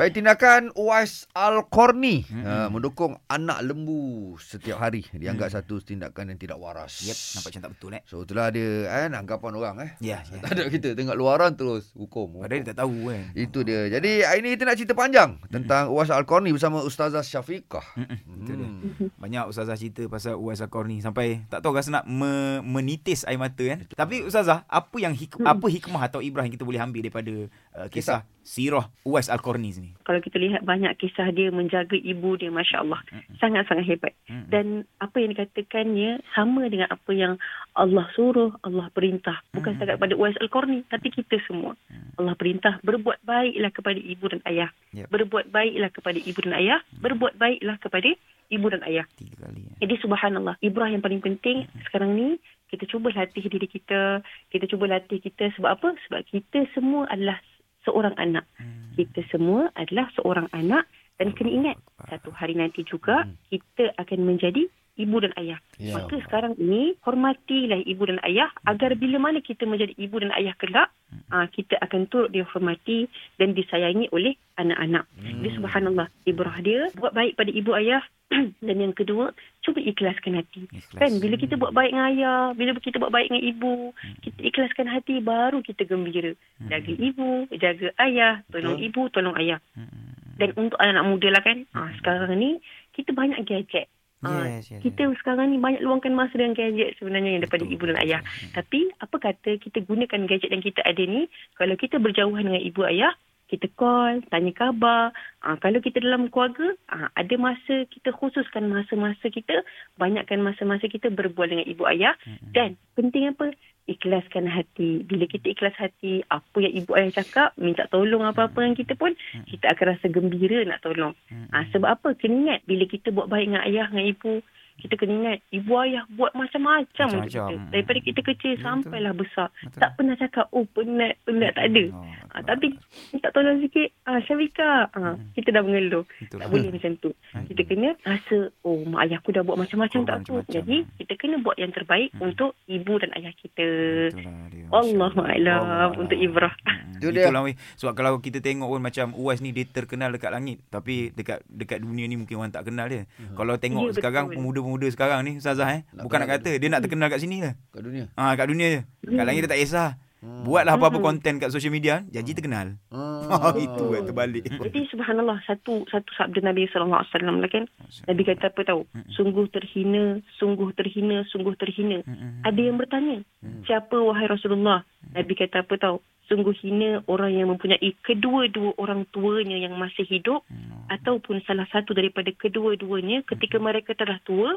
Baik tindakan Uwais Al-Qarni Mm-mm. uh, mendukung anak lembu setiap hari dianggap Mm. satu tindakan yang tidak waras. Yep, nampak macam tak betul eh. So itulah dia kan anggapan orang eh. Ya, ya. Tak ada kita tengok luaran terus hukum. Padahal dia tak tahu kan. Itu dia. Jadi hari ini kita nak cerita panjang tentang Uwais Al-Qarni bersama Ustazah Syafiqah. Itu dia. Hmm. Banyak ustazah cerita pasal Uwais Akor ni sampai tak tahu rasa nak me- menitis air mata kan. Tapi ustazah, apa yang hik- apa hikmah atau ibrah yang kita boleh ambil daripada uh, kisah sirah Uwais Al-Qarni ni? Kalau kita lihat banyak kisah dia menjaga ibu dia, Masya Allah. Mm-mm. Sangat-sangat hebat. Mm-mm. Dan apa yang dikatakannya sama dengan apa yang Allah suruh, Allah perintah. Bukan Mm. setakat pada Uwais Al-Qarni, tapi kita semua. Mm. Allah perintah, berbuat baiklah kepada ibu dan ayah. Yep. Berbuat baiklah kepada ibu dan ayah. Berbuat baiklah kepada ibu dan ayah. Tiga kali. Ya. Jadi subhanallah, ibrah yang paling penting sekarang ni kita cuba latih diri kita, kita cuba latih kita sebab apa? Sebab kita semua adalah seorang anak. Hmm. Kita semua adalah seorang anak dan kena ingat satu hari nanti juga Hmm. kita akan menjadi ibu dan ayah. Ya Maka sekarang ini hormatilah ibu dan ayah agar bila mana kita menjadi ibu dan ayah kelak, ah, kita akan turut dihormati dan disayangi oleh anak-anak. Hmm. Dia subhanallah, ibrah dia buat baik pada ibu ayah dan yang kedua, cuba ikhlaskan hati. Ikhlas. Kan bila kita buat baik dengan ayah, bila kita buat baik dengan ibu, Hmm. kita ikhlaskan hati baru kita gembira. Jaga ibu, jaga ayah, tolong Betul. ibu, tolong ayah. Hmm. Dan untuk anak-anak muda lah kan, ah, sekarang ni kita banyak gadget. Ah, Yes, yes, kita yes. sekarang ni banyak luangkan masa dengan gadget sebenarnya yang daripada Betul, ibu dan ayah. betul. Hmm. Tapi apa kata kita gunakan gadget yang kita ada ni, kalau kita berjauhan dengan ibu ayah, kita call, tanya khabar. Ah, kalau kita dalam keluarga, ah, ada masa kita khususkan masa-masa kita, banyakkan masa-masa kita berbual dengan ibu ayah. Hmm. Dan penting apa? Ikhlaskan hati. Bila kita ikhlas hati, apa yang ibu ayah cakap, minta tolong apa-apa dengan kita pun, Hmm. kita akan rasa gembira nak tolong. Hmm. Ah, sebab apa? Kena ingat, bila kita buat baik dengan ayah, dengan ibu, kita kena ingat, ibu ayah buat macam-macam untuk kita. Daripada kita kecil Ya, sampailah besar. Betul. Tak pernah cakap, oh penat, penat, tak ada. Oh, Ah, tapi minta tolong sikit, ah, Syafika, ah, Hmm. kita dah mengeluh. Itulah. Tak boleh macam tu. Hmm. Kita kena rasa, oh mak ayah aku dah buat macam-macam Korban tak apa. macam-macam. Jadi, kita kena buat yang terbaik Hmm. untuk ibu dan ayah kita. Itulah. Allah A'lam Allah. untuk ibrah. Itu dia. Itulah weh. Sebab kalau kita tengok pun macam Uwais ni dia terkenal dekat langit tapi dekat dekat dunia ni mungkin orang tak kenal dia. Hmm. Kalau tengok Ya, sekarang betul. pemuda-pemuda sekarang ni Ustazah eh Nak bukan nak kata dia nak terkenal kat sini je. Kat dunia. Ha kat dunia je. Kat Hmm. langit dia tak kisah. Hmm. Buatlah apa-apa Hmm. konten kat social media janji terkenal. Ah. itu kan terbalik. Jadi subhanallah satu satu sabda Nabi sallallahu alaihi wasallam lah kan. Nabi kata apa tahu? Mm-mm. Sungguh terhina, sungguh terhina, sungguh terhina. Mm-mm. Ada yang bertanya, Hmm. siapa wahai Rasulullah? Nabi kata apa tahu? Sungguh hina orang yang mempunyai kedua-dua orang tuanya yang masih hidup Hmm. ataupun salah satu daripada kedua-duanya ketika mereka telah tua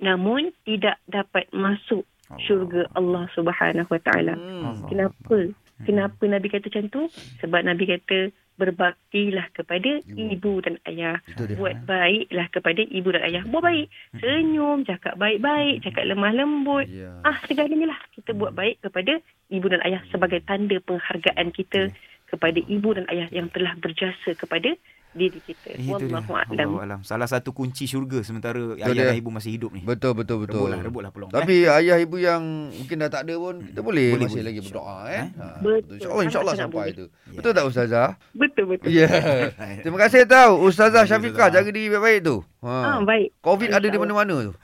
namun tidak dapat masuk syurga Allah Subhanahu Wa Taala. Hmm. Kenapa? Kenapa Nabi kata macam tu? Sebab Nabi kata berbaktilah kepada Ibu. ibu, dan ayah. Buat baiklah kepada ibu dan ayah. Buat baik. Senyum, cakap baik-baik, cakap lemah lembut. Ya. Ah, segalanya lah. Kita buat baik kepada ibu dan ayah sebagai tanda penghargaan kita kepada ibu dan ayah yang telah berjasa kepada diri kita. Itu dia. Wallahu a'lam. Allahu alam. Salah satu kunci syurga sementara Itu ayah dia. dan ibu masih hidup ni. Betul betul betul. Rebutlah, rebutlah peluang. eh. Tapi ayah ibu yang mungkin dah tak ada pun kita boleh, Boleh, masih boleh. lagi berdoa eh. Eh? Ha, Betul. InsyaAllah insyaAllah Sangat-sangat sampai boleh. tu. Betul tak Ustazah? Betul, betul. Ya. Terima kasih tau Ustazah. Syafiqah jaga diri baik-baik tu. Ah, Ha. baik. Covid ada di mana-mana tu.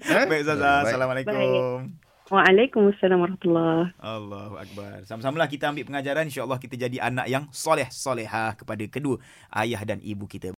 Eh? Baik Ustazah. Baik. Assalamualaikum. Waalaikumsalam warahmatullahi Akbar. Sama-samalah kita ambil pengajaran. InsyaAllah kita jadi anak yang soleh solehah kepada kedua ayah dan ibu kita.